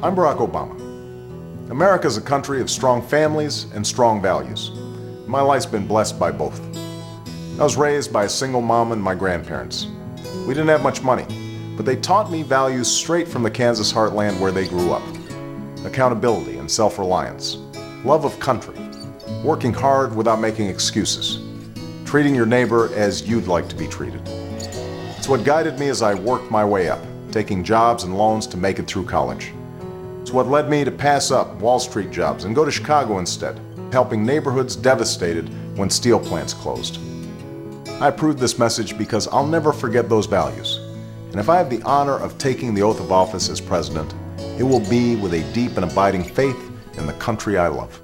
I'm Barack Obama. America is a country of strong families and strong values. My life's been blessed by both. I was raised by a single mom and my grandparents. We didn't have much money, but they taught me values straight from the Kansas heartland where they grew up accountability and self reliance, love of country, working hard without making excuses, treating your neighbor as you'd like to be treated. It's what guided me as I worked my way up, taking jobs and loans to make it through college. It's what led me to pass up Wall Street jobs and go to Chicago instead, helping neighborhoods devastated when steel plants closed. I approve this message because I'll never forget those values. And if I have the honor of taking the oath of office as president, it will be with a deep and abiding faith in the country I love.